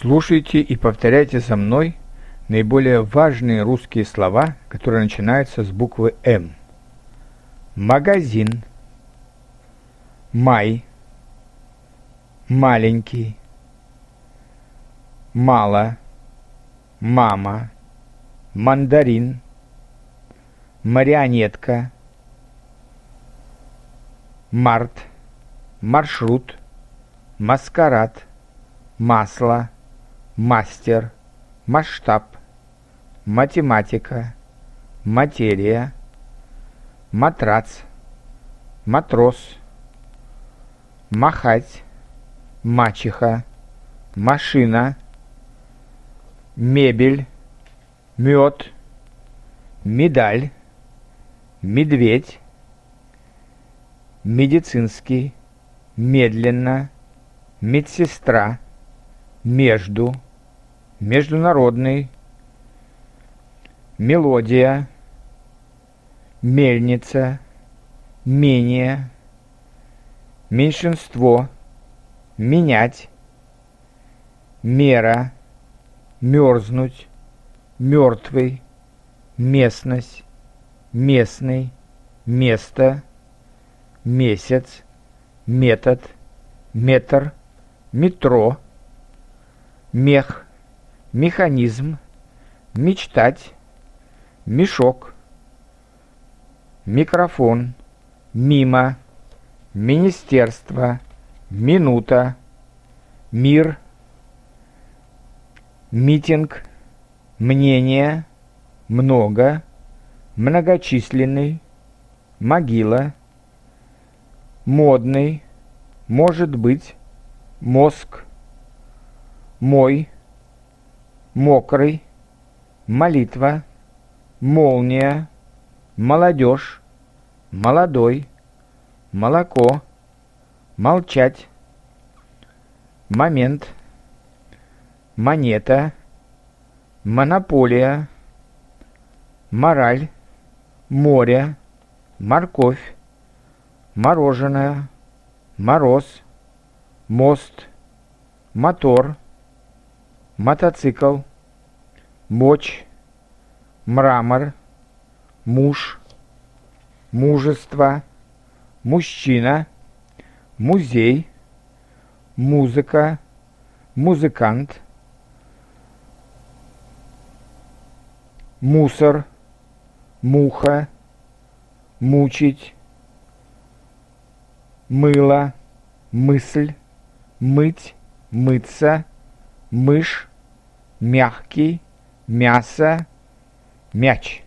Слушайте и повторяйте за мной наиболее важные русские слова, которые начинаются с буквы «М». Магазин, май, маленький, мало, мама, мандарин, марионетка, март, маршрут, маскарад, масло, мастер, масштаб, математика, материя, матрац, матрос, махать, мачеха, машина, мебель, мед, медаль, медведь, медицинский, медленно, медсестра, между, международный, мелодия, мельница, менее, меньшинство, менять, мера, мерзнуть, мертвый, местность, местный, место, месяц, метод, метр, метро, мех, механизм, мечтать, мешок, микрофон, мимо, министерство, минута, мир, митинг, мнение, много, многочисленный, могила, модный, может быть, мозг, мой, мокрый, молитва, молния, молодежь, молодой, молоко, молчать, момент, монета, монополия, мораль, море, морковь, мороженое, мороз, мост, мотор, мотоцикл, мочь, мрамор, муж, мужество, мужчина, музей, музыка, музыкант, мусор, муха, мучить, мыло, мысль, мыть, мыться, мышь, мягкий, мясо, мяч.